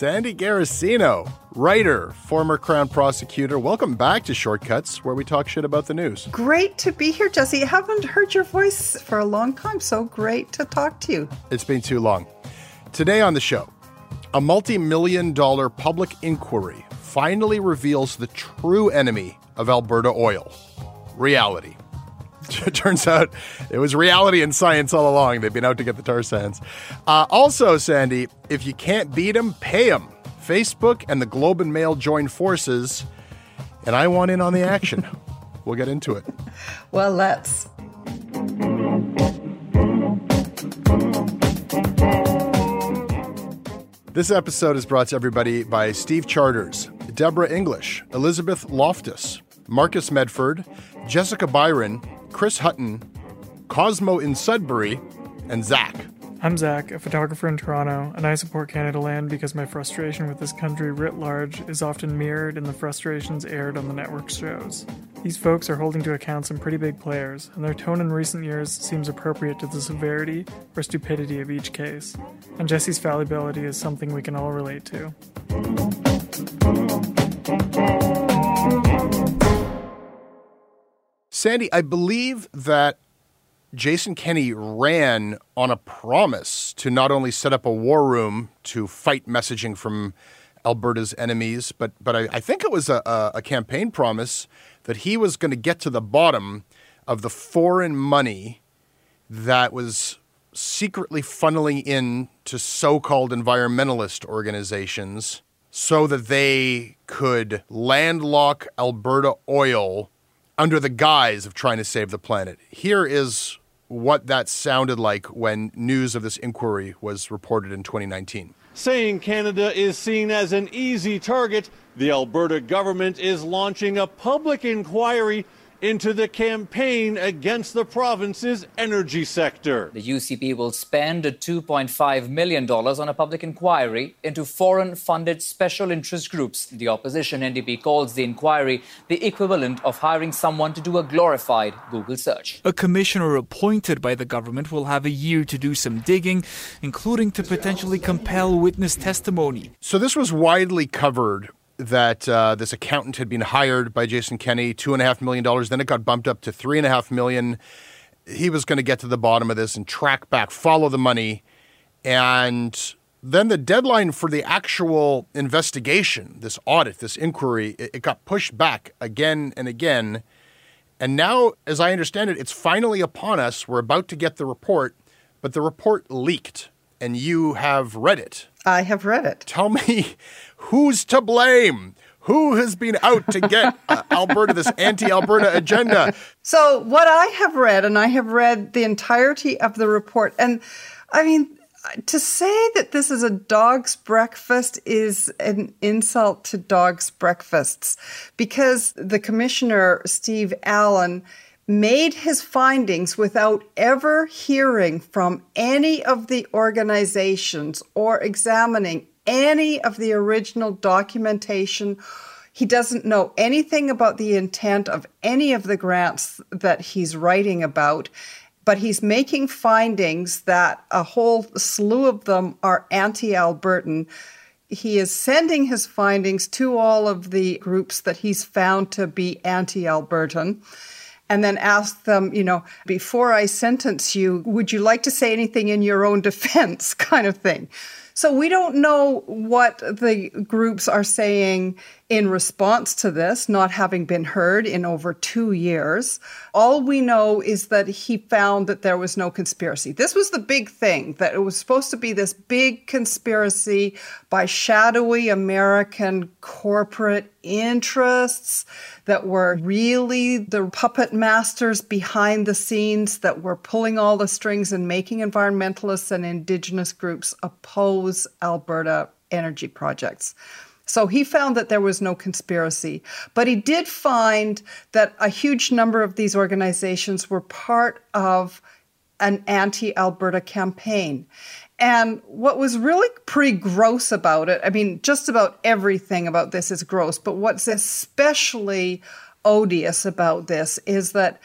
Sandy Garossino, writer, former Crown prosecutor. Welcome back to Shortcuts, where we talk shit about the news. Great to be here, Jesse. I haven't heard your voice for a long time, so great to talk to you. It's been too long. Today on the show, a multi million dollar public inquiry finally reveals the true enemy of Alberta oil reality. It turns out it was reality and science all along. They've been out to get the tar sands. Uh, also, Sandy, if you can't beat them, pay them. Facebook and the Globe and Mail join forces, and I want in on the action. we'll get into it. Well, let's. This episode is brought to everybody by Steve Charters, Deborah English, Elizabeth Loftus, Marcus Medford, Jessica Byron, Chris Hutton, Cosmo in Sudbury, and Zach. I'm Zach, a photographer in Toronto, and I support Canadaland because my frustration with this country writ large is often mirrored in the frustrations aired on the network shows. These folks are holding to account some pretty big players, and their tone in recent years seems appropriate to the severity or stupidity of each case. And Jesse's fallibility is something we can all relate to. Sandy, I believe that Jason Kenney ran on a promise to not only set up a war room to fight messaging from Alberta's enemies, but but I, I think it was a, a, campaign promise that he was going to get to the bottom of the foreign money that was secretly funneling in to so-called environmentalist organizations so that they could landlock Alberta oil under the guise of trying to save the planet. Here is what that sounded like when news of this inquiry was reported in 2019. Saying Canada is seen as an easy target, the Alberta government is launching a public inquiry into the campaign against the province's energy sector. The UCP will spend $2.5 million on a public inquiry into foreign funded special interest groups. The opposition NDP calls the inquiry the equivalent of hiring someone to do a glorified Google search. A commissioner appointed by the government will have a year to do some digging, including to potentially compel witness testimony. So, this was widely covered that uh, this accountant had been hired by Jason Kenney, two and a half million dollars. Then it got bumped up to three and a half million. He was going to get to the bottom of this and track back, follow the money, and then the deadline for the actual investigation, this audit, this inquiry, it, it got pushed back again and again. And now, as I understand it, it's finally upon us. We're about to get the report, but the report leaked, and you have read it. I have read it. Tell me who's to blame? Who has been out to get uh, Alberta, this anti Alberta agenda? So, what I have read, and I have read the entirety of the report, and I mean, to say that this is a dog's breakfast is an insult to dogs' breakfasts because the commissioner, Steve Allen, made his findings without ever hearing from any of the organizations or examining any of the original documentation. He doesn't know anything about the intent of any of the grants that he's writing about, but he's making findings that a whole slew of them are anti Albertan. He is sending his findings to all of the groups that he's found to be anti Albertan and then ask them, you know, before I sentence you, would you like to say anything in your own defense, kind of thing. So we don't know what the groups are saying in response to this, not having been heard in over two years. All we know is that he found that there was no conspiracy. This was the big thing, that it was supposed to be this big conspiracy by shadowy American corporate interests that were really the puppet masters behind the scenes that were pulling all the strings and making environmentalists and indigenous groups oppose Alberta energy projects. So he found that there was no conspiracy. But he did find that a huge number of these organizations were part of an anti Alberta campaign. And what was really pretty gross about it, I mean, just about everything about this is gross, but what's especially odious about this is that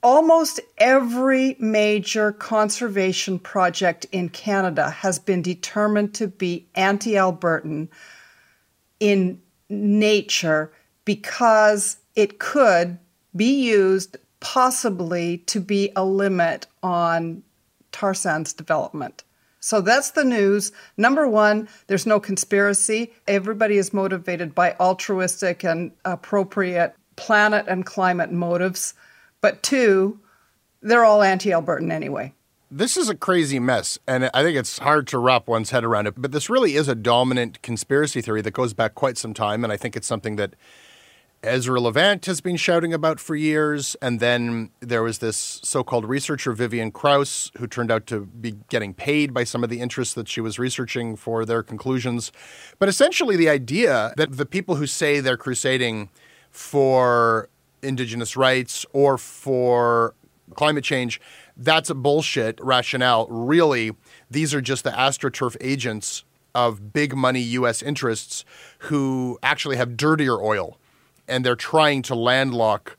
almost every major conservation project in Canada has been determined to be anti Albertan in nature because it could be used possibly to be a limit on tar sands development. So that's the news. Number one, there's no conspiracy. Everybody is motivated by altruistic and appropriate planet and climate motives. But two, they're all anti Albertan anyway. This is a crazy mess, and I think it's hard to wrap one's head around it. But this really is a dominant conspiracy theory that goes back quite some time, and I think it's something that Ezra Levant has been shouting about for years. And then there was this so called researcher, Vivian Krause, who turned out to be getting paid by some of the interests that she was researching for their conclusions. But essentially, the idea that the people who say they're crusading for Indigenous rights or for climate change that's a bullshit rationale. Really, these are just the astroturf agents of big money US interests who actually have dirtier oil and they're trying to landlock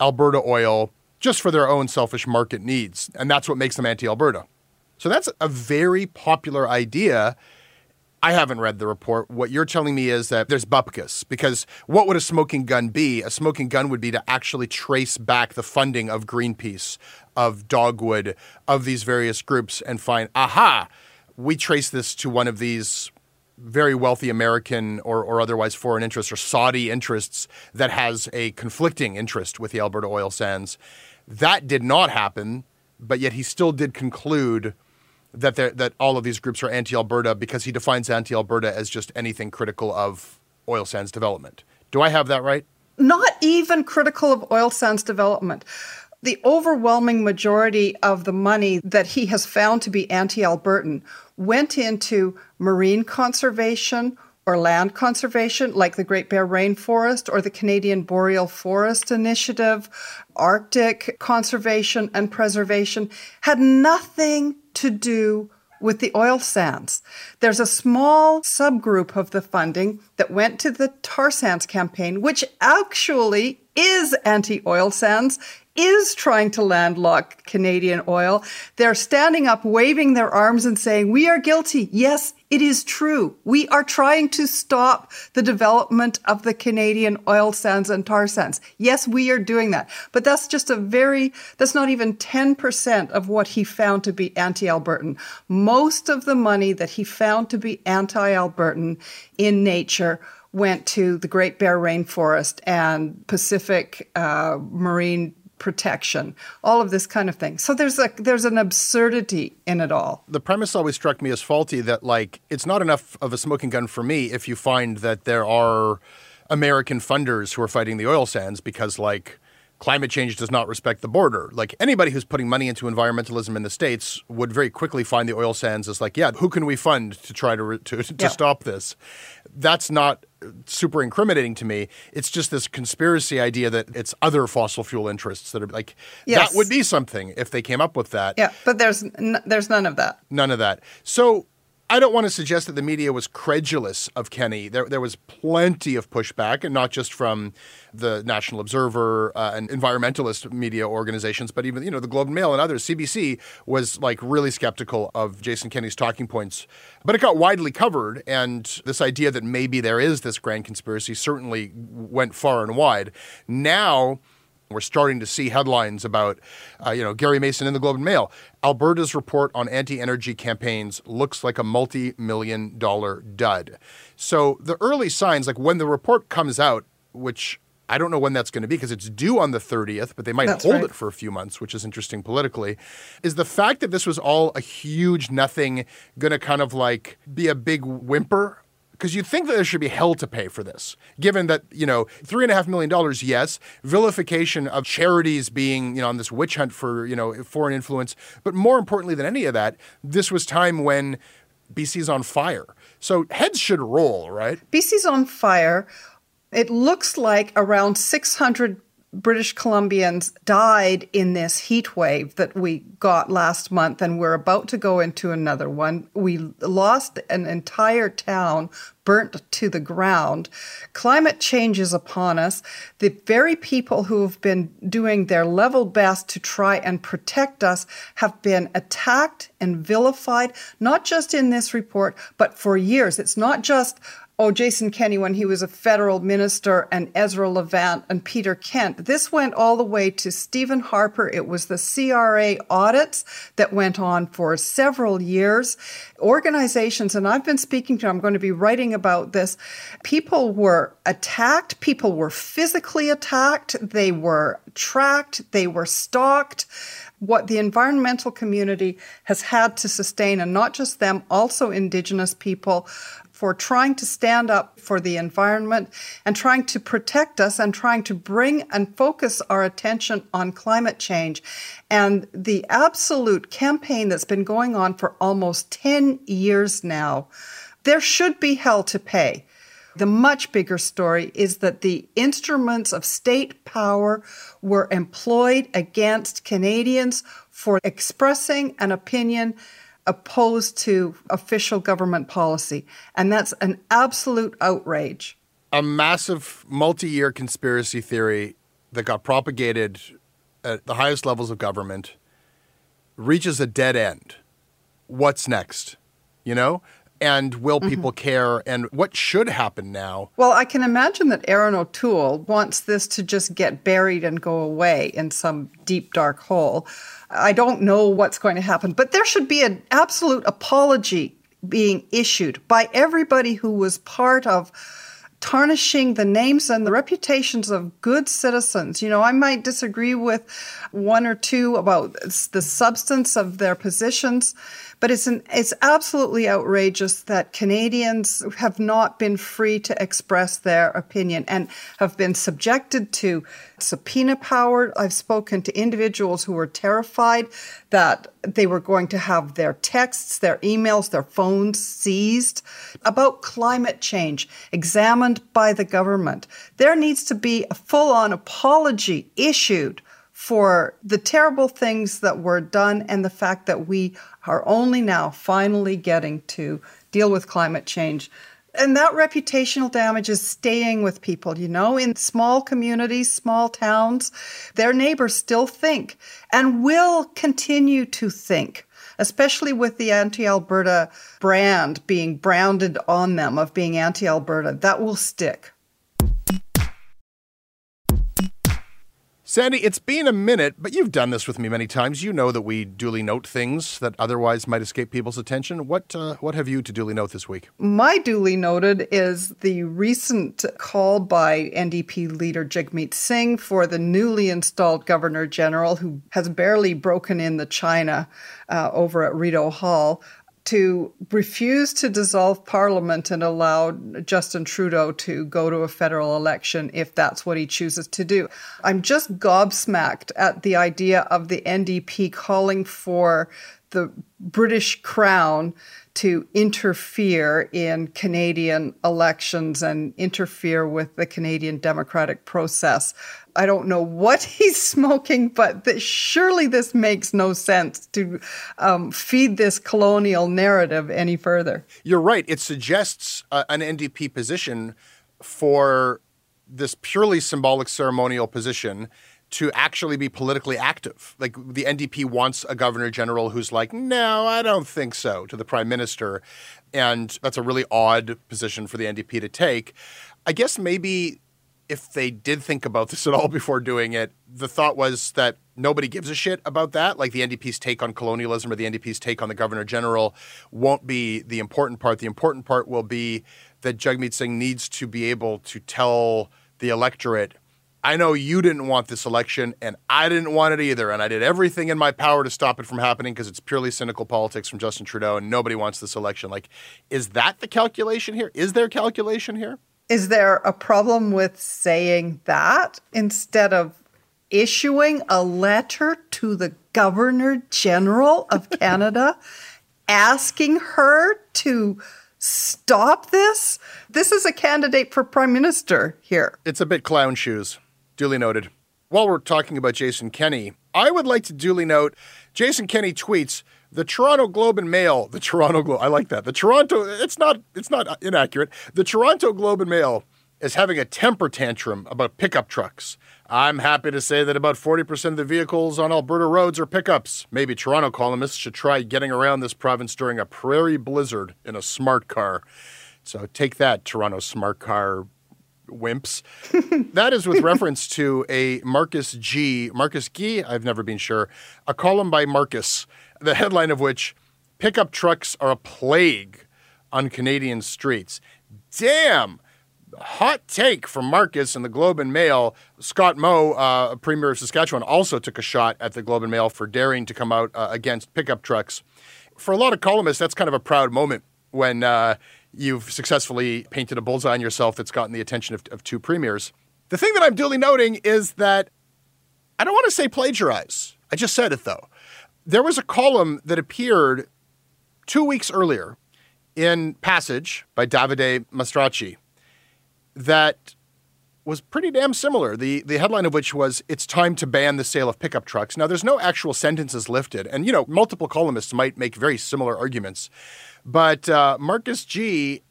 Alberta oil just for their own selfish market needs. And that's what makes them anti Alberta. So that's a very popular idea I haven't read the report. What you're telling me is that there's bupkis because what would a smoking gun be? A smoking gun would be to actually trace back the funding of Greenpeace, of Dogwood, of these various groups and find, aha, we trace this to one of these very wealthy American or, or otherwise foreign interests or Saudi interests that has a conflicting interest with the Alberta oil sands. That did not happen, but yet he still did conclude that that all of these groups are anti-Alberta because he defines anti-Alberta as just anything critical of oil sands development. Do I have that right? Not even critical of oil sands development. The overwhelming majority of the money that he has found to be anti Albertan went into marine conservation or land conservation, like the Great Bear Rainforest or the Canadian Boreal Forest Initiative, Arctic conservation and preservation, had nothing to do with the oil sands. There's a small subgroup of the funding that went to the tar sands campaign, which actually is anti oil sands is trying to landlock Canadian oil. They're standing up, waving their arms and saying, We are guilty. Yes, it is true. We are trying to stop the development of the Canadian oil sands and tar sands. Yes, we are doing that. But that's just a very, that's not even 10% of what he found to be anti Albertan. Most of the money that he found to be anti Albertan in nature went to the Great Bear Rainforest and Pacific uh, Marine protection, all of this kind of thing. So there's a there's an absurdity in it all. The premise always struck me as faulty that like it's not enough of a smoking gun for me if you find that there are American funders who are fighting the oil sands because like climate change does not respect the border. Like anybody who's putting money into environmentalism in the states would very quickly find the oil sands as like, yeah, who can we fund to try to to, to Yeah. stop this? That's not super incriminating to me. It's just this conspiracy idea that it's other fossil fuel interests that are like Yes. that would be something if they came up with that. Yeah, but there's n- there's none of that. None of that. So I don't want to suggest that the media was credulous of Kenney. There, there was plenty of pushback, and not just from the National Observer uh, and environmentalist media organizations, but even you know the Globe and Mail and others. CBC was like really skeptical of Jason Kenney's talking points, but it got widely covered, and this idea that maybe there is this grand conspiracy certainly went far and wide. Now. We're starting to see headlines about, uh, you know, Gary Mason in the Globe and Mail. Alberta's report on anti-energy campaigns looks like a multi-million dollar dud. So the early signs, like when the report comes out, which I don't know when that's going to be because it's due on the 30th, but they might That's hold right. it for a few months, which is interesting politically, is the fact that this was all a huge nothing going to kind of like be a big whimper because you'd think that there should be hell to pay for this, given that, you know, three and a half million dollars, yes, vilification of charities being, you know, on this witch hunt for, you know, foreign influence. But more importantly than any of that, this was time when BC's on fire. So heads should roll, right? BC's on fire. It looks like around 600 British Columbians died in this heat wave that we got last month, and we're about to go into another one. We lost an entire town, burnt to the ground. Climate change is upon us. The very people who have been doing their level best to try and protect us have been attacked and vilified, not just in this report, but for years. It's not just oh, Jason Kenney when he was a federal minister and Ezra Levant and Peter Kent. This went all the way to Stephen Harper. It was the CRA audits that went on for several years. Organizations, and I've been speaking to, I'm going to be writing about this. People were attacked. People were physically attacked. They were tracked. They were stalked what the environmental community has had to sustain, and not just them, also Indigenous people, for trying to stand up for the environment and trying to protect us and trying to bring and focus our attention on climate change. And the absolute campaign that's been going on for almost 10 years now, there should be hell to pay. The much bigger story is that the instruments of state power were employed against Canadians for expressing an opinion opposed to official government policy. And that's an absolute outrage. A massive multi year conspiracy theory that got propagated at the highest levels of government reaches a dead end. What's next? You know? And will mm-hmm. people care? And what should happen now? Well, I can imagine that Erin O'Toole wants this to just get buried and go away in some deep, dark hole. I don't know what's going to happen, but there should be an absolute apology being issued by everybody who was part of tarnishing the names and the reputations of good citizens. You know, I might disagree with one or two about the substance of their positions, but it's an it's absolutely outrageous that Canadians have not been free to express their opinion and have been subjected to subpoena power. I've spoken to individuals who were terrified that they were going to have their texts, their emails, their phones seized about climate change examined by the government. There needs to be a full on apology issued for the terrible things that were done and the fact that we are only now finally getting to deal with climate change. And that reputational damage is staying with people, you know, in small communities, small towns. Their neighbors still think and will continue to think, especially with the anti Alberta brand being branded on them of being anti Alberta. That will stick. Sandy, it's been a minute, but you've done this with me many times. You know that we duly note things that otherwise might escape people's attention. What uh, what have you to duly note this week? My duly noted is the recent call by NDP leader Jagmeet Singh for the newly installed Governor General, who has barely broken in the China uh, over at Rideau Hall, to refuse to dissolve parliament and allow Justin Trudeau to go to a federal election if that's what he chooses to do. I'm just gobsmacked at the idea of the NDP calling for the British Crown to interfere in Canadian elections and interfere with the Canadian democratic process. I don't know what he's smoking, but surely this makes no sense to um, feed this colonial narrative any further. You're right. It suggests uh, an NDP position for this purely symbolic ceremonial position to actually be politically active. Like the NDP wants a governor general who's like, no, I don't think so, to the prime minister. And that's a really odd position for the NDP to take. I guess maybe if they did think about this at all before doing it, the thought was that nobody gives a shit about that. Like the NDP's take on colonialism or the NDP's take on the governor general won't be the important part. The important part will be that Jagmeet Singh needs to be able to tell the electorate I know you didn't want this election, and I didn't want it either. And I did everything in my power to stop it from happening because it's purely cynical politics from Justin Trudeau, and nobody wants this election. Like, is that the calculation here? Is there calculation here? Is there a problem with saying that instead of issuing a letter to the Governor General of Canada asking her to stop this? This is a candidate for prime minister here. It's a bit clown shoes. Duly noted. While we're talking about Jason Kenney, I would like to duly note Jason Kenney tweets the Toronto Globe and Mail, the Toronto Globe, I like that. The Toronto, it's not, it's not inaccurate. The Toronto Globe and Mail is having a temper tantrum about pickup trucks. I'm happy to say that about 40% of the vehicles on Alberta roads are pickups. Maybe Toronto columnists should try getting around this province during a prairie blizzard in a smart car. So take that, Toronto smart car wimps. that is with reference to a Marcus Gee. Marcus Gee. I've never been sure. A column by Marcus, the headline of which pickup trucks are a plague on Canadian streets. Damn! Hot take from Marcus in the Globe and Mail. Scott Moe, uh, Premier of Saskatchewan, also took a shot at the Globe and Mail for daring to come out uh, against pickup trucks. For a lot of columnists, that's kind of a proud moment when uh, you've successfully painted a bullseye on yourself that's gotten the attention of, of two premiers. The thing that I'm duly noting is that I don't want to say plagiarize. I just said it though. There was a column that appeared two weeks earlier in Passage by Davide Mastracci that was pretty damn similar. The the headline of which was "It's time to ban the sale of pickup trucks." Now, there's no actual sentences lifted, and you know, multiple columnists might make very similar arguments. But uh, Marcus Gee,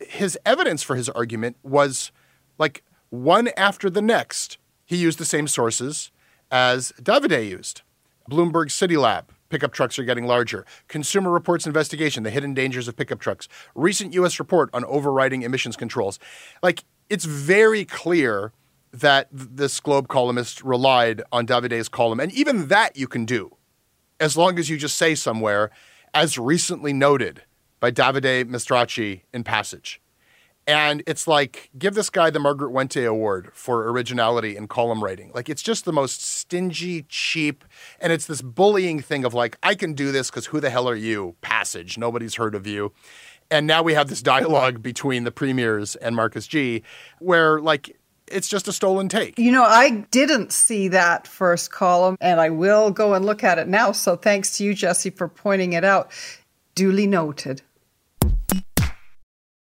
his evidence for his argument was like one after the next. He used the same sources as Davide used. Bloomberg City Lab, pickup trucks are getting larger. Consumer Reports investigation, the hidden dangers of pickup trucks. Recent U.S. report on overriding emissions controls. Like, it's very clear that this Globe columnist relied on Davide's column. And even that you can do, as long as you just say somewhere, as recently noted, by Davide Mastracci in Passage. And it's like, give this guy the Margaret Wente Award for originality in column writing. Like, it's just the most stingy, cheap, and it's this bullying thing of like, I can do this because who the hell are you? Passage. Nobody's heard of you. And now we have this dialogue between the premiers and Marcus Gee, where like, it's just a stolen take. You know, I didn't see that first column, and I will go and look at it now. So thanks to you, Jesse, for pointing it out. Duly noted.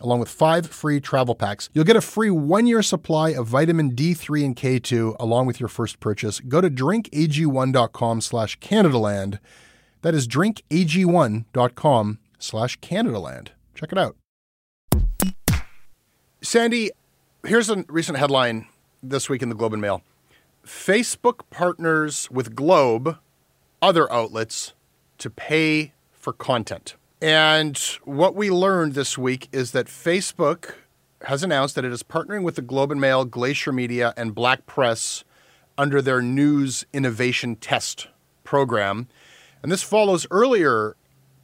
along with five free travel packs. You'll get a free one year supply of vitamin D3 and K2 along with your first purchase. Go to drinkag1.com slash Canadaland. That is drinkag1.com slash Canadaland. Check it out. Sandy, here's a recent headline this week in the Globe and Mail. Facebook partners with Globe, other outlets, to pay for content. And what we learned this week is that Facebook has announced that it is partnering with the Globe and Mail, Glacier Media, and Black Press under their News Innovation Test program. And this follows earlier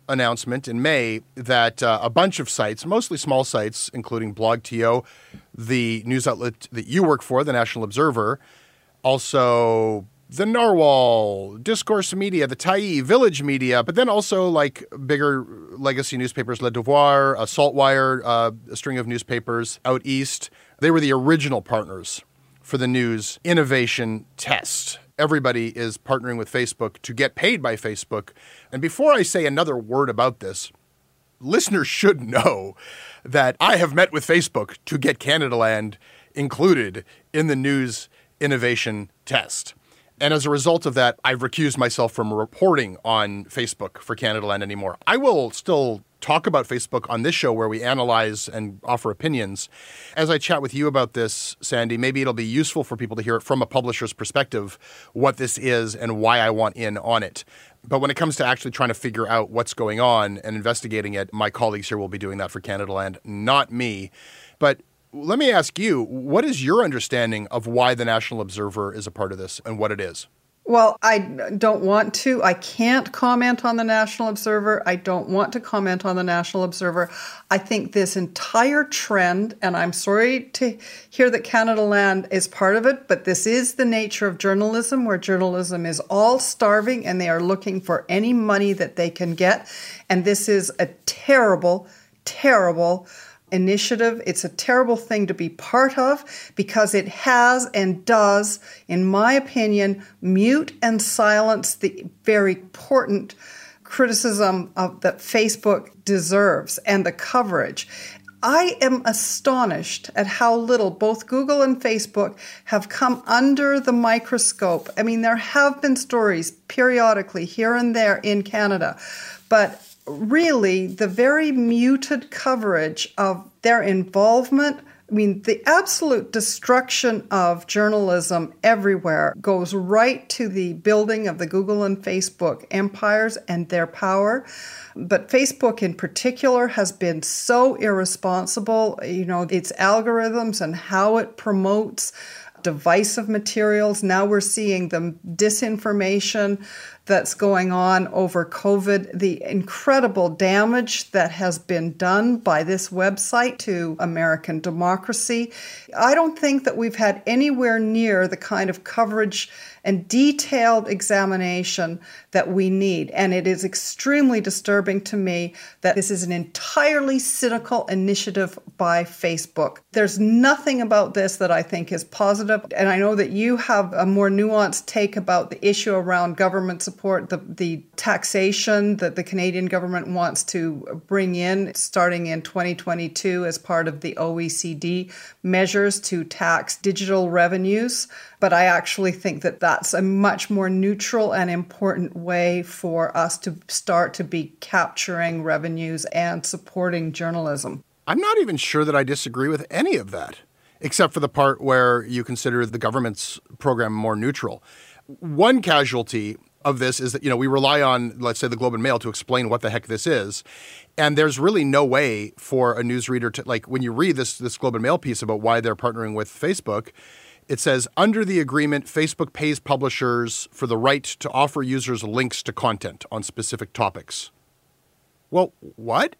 announcement in May that uh, a bunch of sites, mostly small sites, including BlogTO, the news outlet that you work for, the National Observer, also the Narwhal, Discourse Media, the Tyee, Village Media, but then also like bigger legacy newspapers, Le Devoir, uh, Saltwire, uh, a string of newspapers out east. They were the original partners for the news innovation test. Everybody is partnering with Facebook to get paid by Facebook. And before I say another word about this, listeners should know that I have met with Facebook to get Canadaland included in the news innovation test. And as a result of that, I've recused myself from reporting on Facebook for Canadaland anymore. I will still talk about Facebook on this show where we analyze and offer opinions. As I chat with you about this, Sandy, maybe it'll be useful for people to hear it from a publisher's perspective what this is and why I want in on it. But when it comes to actually trying to figure out what's going on and investigating it, my colleagues here will be doing that for Canadaland, not me. But let me ask you, what is your understanding of why the National Observer is a part of this and what it is? Well, I don't want to. I can't comment on the National Observer. I don't want to comment on the National Observer. I think this entire trend, and I'm sorry to hear that Canadaland is part of it, but this is the nature of journalism, where journalism is all starving and they are looking for any money that they can get. And this is a terrible, terrible initiative. It's a terrible thing to be part of because it has and does, in my opinion, mute and silence the very important criticism of, that Facebook deserves and the coverage. I am astonished at how little both Google and Facebook have come under the microscope. I mean, there have been stories periodically here and there in Canada, but really the very muted coverage of their involvement. I mean, the absolute destruction of journalism everywhere goes right to the building of the Google and Facebook empires and their power. But Facebook, in particular, has been so irresponsible. You know, its algorithms and how it promotes divisive materials. Now we're seeing the disinformation that's going on over COVID, the incredible damage that has been done by this website to American democracy. I don't think that we've had anywhere near the kind of coverage and detailed examination that we need. And it is extremely disturbing to me that this is an entirely cynical initiative by Facebook. There's nothing about this that I think is positive. And I know that you have a more nuanced take about the issue around government support, the, the taxation that the Canadian government wants to bring in starting in 2022 as part of the OECD measures to tax digital revenues. But I actually think that that's a much more neutral and important way for us to start to be capturing revenues and supporting journalism. I'm not even sure that I disagree with any of that, except for the part where you consider the government's program more neutral. One casualty of this is that you know we rely on let's say the Globe and Mail to explain what the heck this is, and there's really no way for a newsreader to like when you read this this Globe and Mail piece about why they're partnering with Facebook. It says under the agreement, Facebook pays publishers for the right to offer users links to content on specific topics. Well, what?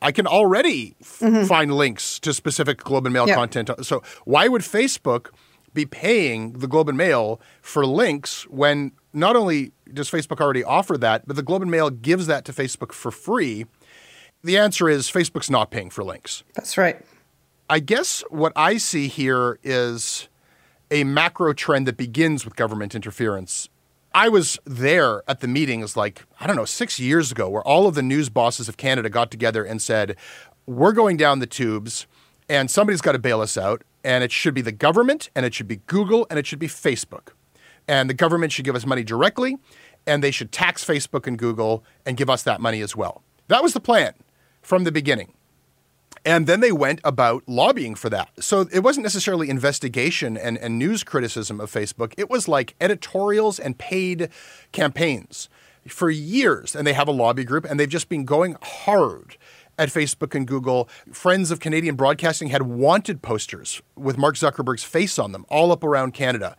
I can already f- mm-hmm. find links to specific Globe and Mail content. So why would Facebook be paying the Globe and Mail for links when not only does Facebook already offer that, but the Globe and Mail gives that to Facebook for free? The answer is Facebook's not paying for links. That's right. I guess what I see here is a macro trend that begins with government interference I was there at the meetings like, I don't know, six years ago, where all of the news bosses of Canada got together and said, we're going down the tubes and somebody's got to bail us out. And it should be the government, and it should be Google, and it should be Facebook. And the government should give us money directly, and they should tax Facebook and Google and give us that money as well. That was the plan from the beginning. And then they went about lobbying for that. So it wasn't necessarily investigation and, and news criticism of Facebook, it was like editorials and paid campaigns for years. And they have a lobby group, and they've just been going hard at Facebook and Google. Friends of Canadian Broadcasting had wanted posters with Mark Zuckerberg's face on them all up around Canada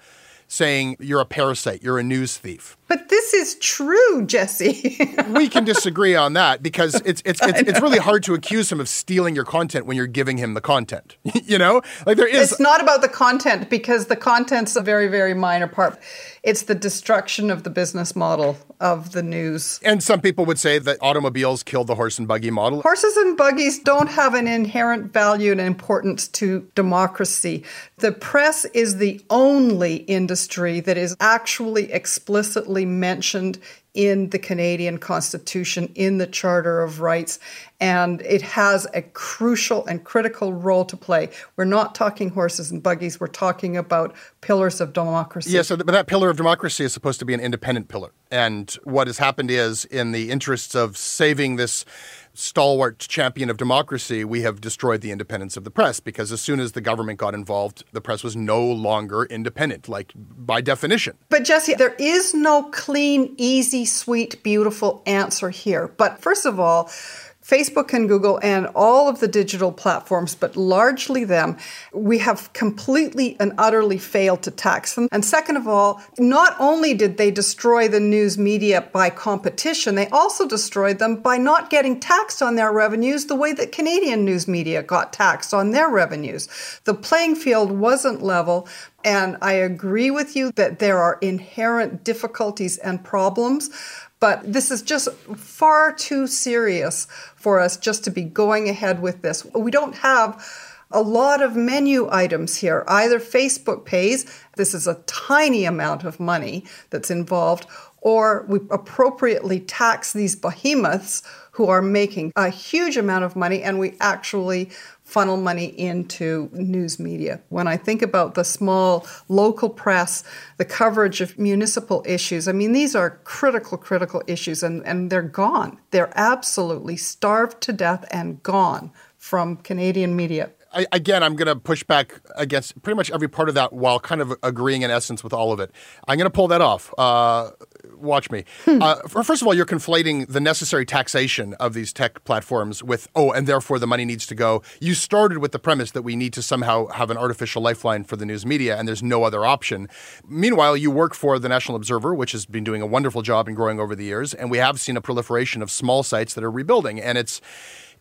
saying you're a parasite, you're a news thief. But this is true, Jesse. we can disagree on that because it's it's it's, it's, really hard to accuse him of stealing your content when you're giving him the content. you know, like there is. It's not about the content because the content's a very very minor part. It's the destruction of the business model of the news. And some people would say that automobiles killed the horse and buggy model. Horses and buggies don't have an inherent value and importance to democracy. The press is the only industry that is actually explicitly mentioned in the Canadian Constitution, in the Charter of Rights, and it has a crucial and critical role to play. We're not talking horses and buggies, we're talking about pillars of democracy. Yeah, so but that pillar of democracy is supposed to be an independent pillar. And what has happened is, in the interests of saving this stalwart champion of democracy, we have destroyed the independence of the press because as soon as the government got involved, the press was no longer independent, like by definition. But Jesse, there is no clean, easy, sweet, beautiful answer here. But first of all, Facebook and Google and all of the digital platforms, but largely them, we have completely and utterly failed to tax them. And second of all, not only did they destroy the news media by competition, they also destroyed them by not getting taxed on their revenues the way that Canadian news media got taxed on their revenues. The playing field wasn't level. And I agree with you that there are inherent difficulties and problems. But this is just far too serious for us just to be going ahead with this. We don't have a lot of menu items here. Either Facebook pays, this is a tiny amount of money that's involved, or we appropriately tax these behemoths who are making a huge amount of money and we actually funnel money into news media. When I think about the small local press, the coverage of municipal issues, I mean, these are critical, critical issues, and, and they're gone. They're absolutely starved to death and gone from Canadian media. I, again, I'm going to push back against pretty much every part of that while kind of agreeing in essence with all of it. I'm going to pull that off. Uh, watch me. Hmm. Uh, first of all, you're conflating the necessary taxation of these tech platforms with, oh, and therefore the money needs to go. You started with the premise that we need to somehow have an artificial lifeline for the news media, and there's no other option. Meanwhile, you work for the National Observer, which has been doing a wonderful job in growing over the years, and we have seen a proliferation of small sites that are rebuilding. And it's,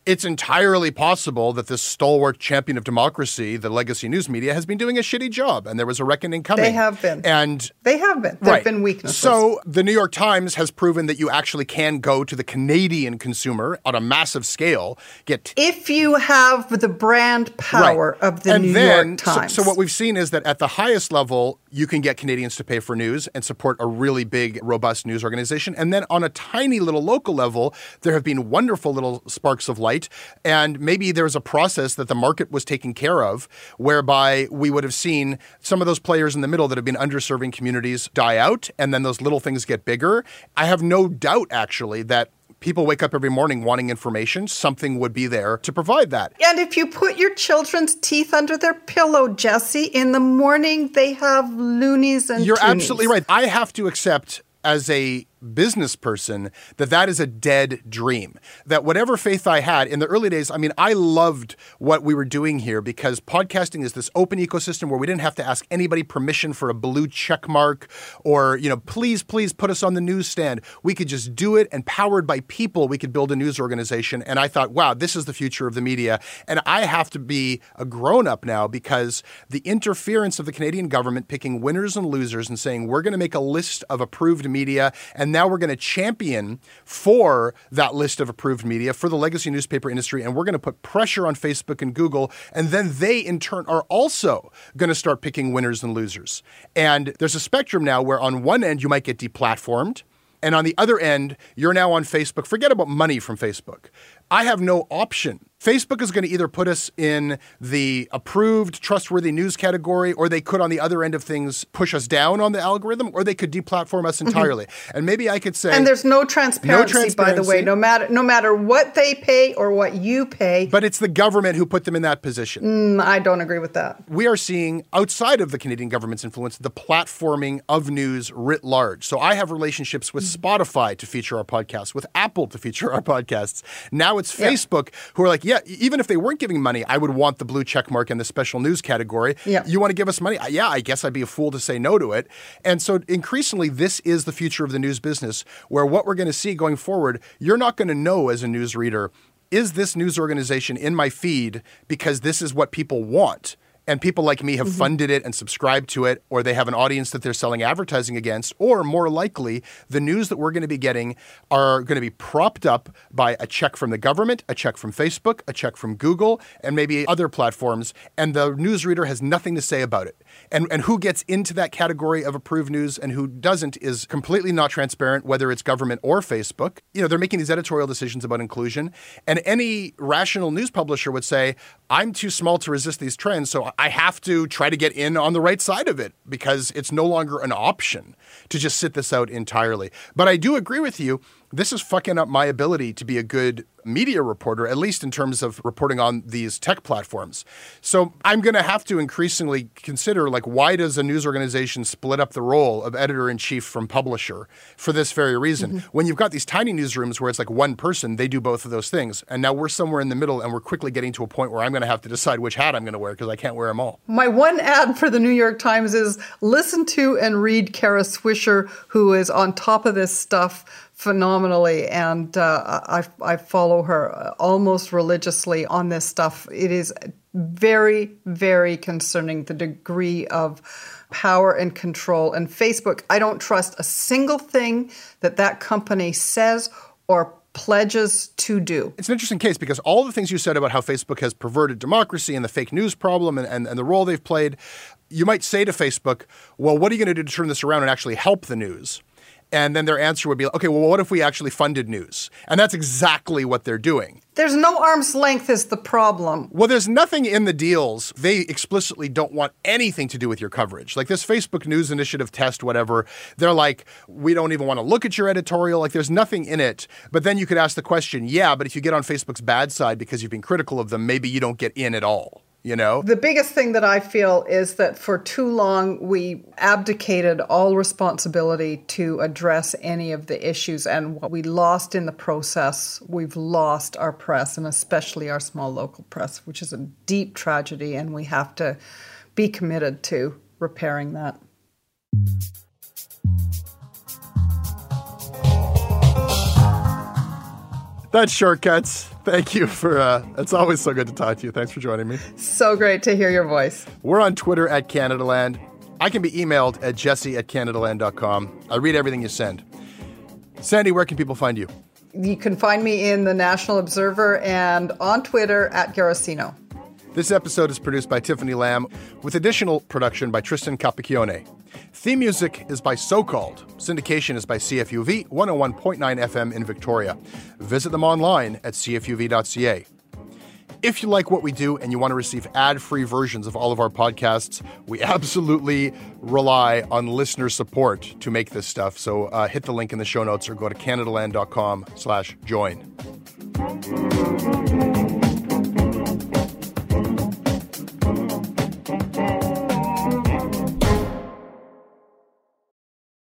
it's entirely possible that this stalwart champion of democracy, the legacy news media, has been doing a shitty job, and there was a reckoning coming. They have been, and they have been. There right. have been weaknesses. So the New York Times has proven that you actually can go to the Canadian consumer on a massive scale. Get if you have the brand power right. of the and New then, York Times. So, so what we've seen is that at the highest level, you can get Canadians to pay for news and support a really big, robust news organization, and then on a tiny little local level, there have been wonderful little sparks of light and maybe there's a process that the market was taking care of whereby we would have seen some of those players in the middle that have been underserving communities die out and then those little things get bigger. I have no doubt actually that people wake up every morning wanting information, something would be there to provide that. And if you put your children's teeth under their pillow, Jesse, in the morning they have loonies and You're toonies. absolutely right. I have to accept as a business person that that is a dead dream. That whatever faith I had in the early days, I mean, I loved what we were doing here because podcasting is this open ecosystem where we didn't have to ask anybody permission for a blue check mark or, you know, please, please put us on the newsstand. We could just do it and powered by people, we could build a news organization. And I thought, wow, this is the future of the media. And I have to be a grown up now because the interference of the Canadian government picking winners and losers and saying, we're going to make a list of approved media and and now we're going to champion for that list of approved media for the legacy newspaper industry. And we're going to put pressure on Facebook and Google. And then they, in turn, are also going to start picking winners and losers. And there's a spectrum now where on one end, you might get deplatformed. And on the other end, you're now on Facebook. Forget about money from Facebook. I have no option Facebook is going to either put us in the approved, trustworthy news category, or they could, on the other end of things, push us down on the algorithm, or they could deplatform us entirely. Mm-hmm. And maybe I could say, and there's no transparency, no transparency, by the way, no matter no matter what they pay or what you pay. But it's the government who put them in that position. Mm, I don't agree with that. We are seeing outside of the Canadian government's influence the platforming of news writ large. So I have relationships with mm-hmm. Spotify to feature our podcasts, with Apple to feature our podcasts. Now it's Facebook yeah. who are like, yeah, even if they weren't giving money, I would want the blue check mark in the special news category. Yeah. You want to give us money? Yeah, I guess I'd be a fool to say no to it. And so increasingly, this is the future of the news business, where what we're going to see going forward, you're not going to know as a news reader, is this news organization in my feed because this is what people want? And people like me have mm-hmm. funded it and subscribed to it, or they have an audience that they're selling advertising against, or more likely, the news that we're going to be getting are going to be propped up by a check from the government, a check from Facebook, a check from Google, and maybe other platforms, and the newsreader has nothing to say about it. And, and who gets into that category of approved news and who doesn't is completely not transparent, whether it's government or Facebook. You know, they're making these editorial decisions about inclusion. And any rational news publisher would say, I'm too small to resist these trends, so I have to try to get in on the right side of it because it's no longer an option to just sit this out entirely. But I do agree with you this is fucking up my ability to be a good media reporter, at least in terms of reporting on these tech platforms. So I'm going to have to increasingly consider like, why does a news organization split up the role of editor in chief from publisher for this very reason? Mm-hmm. When you've got these tiny newsrooms where it's like one person, they do both of those things. And now we're somewhere in the middle and we're quickly getting to a point where I'm going to have to decide which hat I'm going to wear because I can't wear them all. My one ad for the New York Times is listen to and read Kara Swisher, who is on top of this stuff phenomenally, and uh, I, I follow her almost religiously on this stuff. It is very, very concerning the degree of power and control. And Facebook, I don't trust a single thing that that company says or pledges to do. It's an interesting case because all the things you said about how Facebook has perverted democracy and the fake news problem and, and, and the role they've played, you might say to Facebook, well, what are you going to do to turn this around and actually help the news? And then their answer would be, okay, well, what if we actually funded news? And that's exactly what they're doing. There's no arm's length is the problem. Well, there's nothing in the deals. They explicitly don't want anything to do with your coverage. Like this Facebook News Initiative test, whatever, they're like, we don't even want to look at your editorial. Like there's nothing in it. But then you could ask the question, yeah, but if you get on Facebook's bad side because you've been critical of them, maybe you don't get in at all you know? The biggest thing that I feel is that for too long we abdicated all responsibility to address any of the issues, and what we lost in the process, we've lost our press, and especially our small local press, which is a deep tragedy, and we have to be committed to repairing that. That's shortcuts. Thank you for, uh, it's always so good to talk to you. Thanks for joining me. So great to hear your voice. We're on Twitter at CanadaLand. I can be emailed at jesse at CanadaLand.com. I read everything you send. Sandy, where can people find you? You can find me in the National Observer and on Twitter at Garossino. This episode is produced by Tiffany Lam with additional production by Tristan Capacchione. Theme music is by So Called. Syndication is by CFUV 101.9 FM in Victoria. Visit them online at cfuv.ca. If you like what we do and you want to receive ad-free versions of all of our podcasts, we absolutely rely on listener support to make this stuff. So uh, hit the link in the show notes or go to canadaland.com slash join.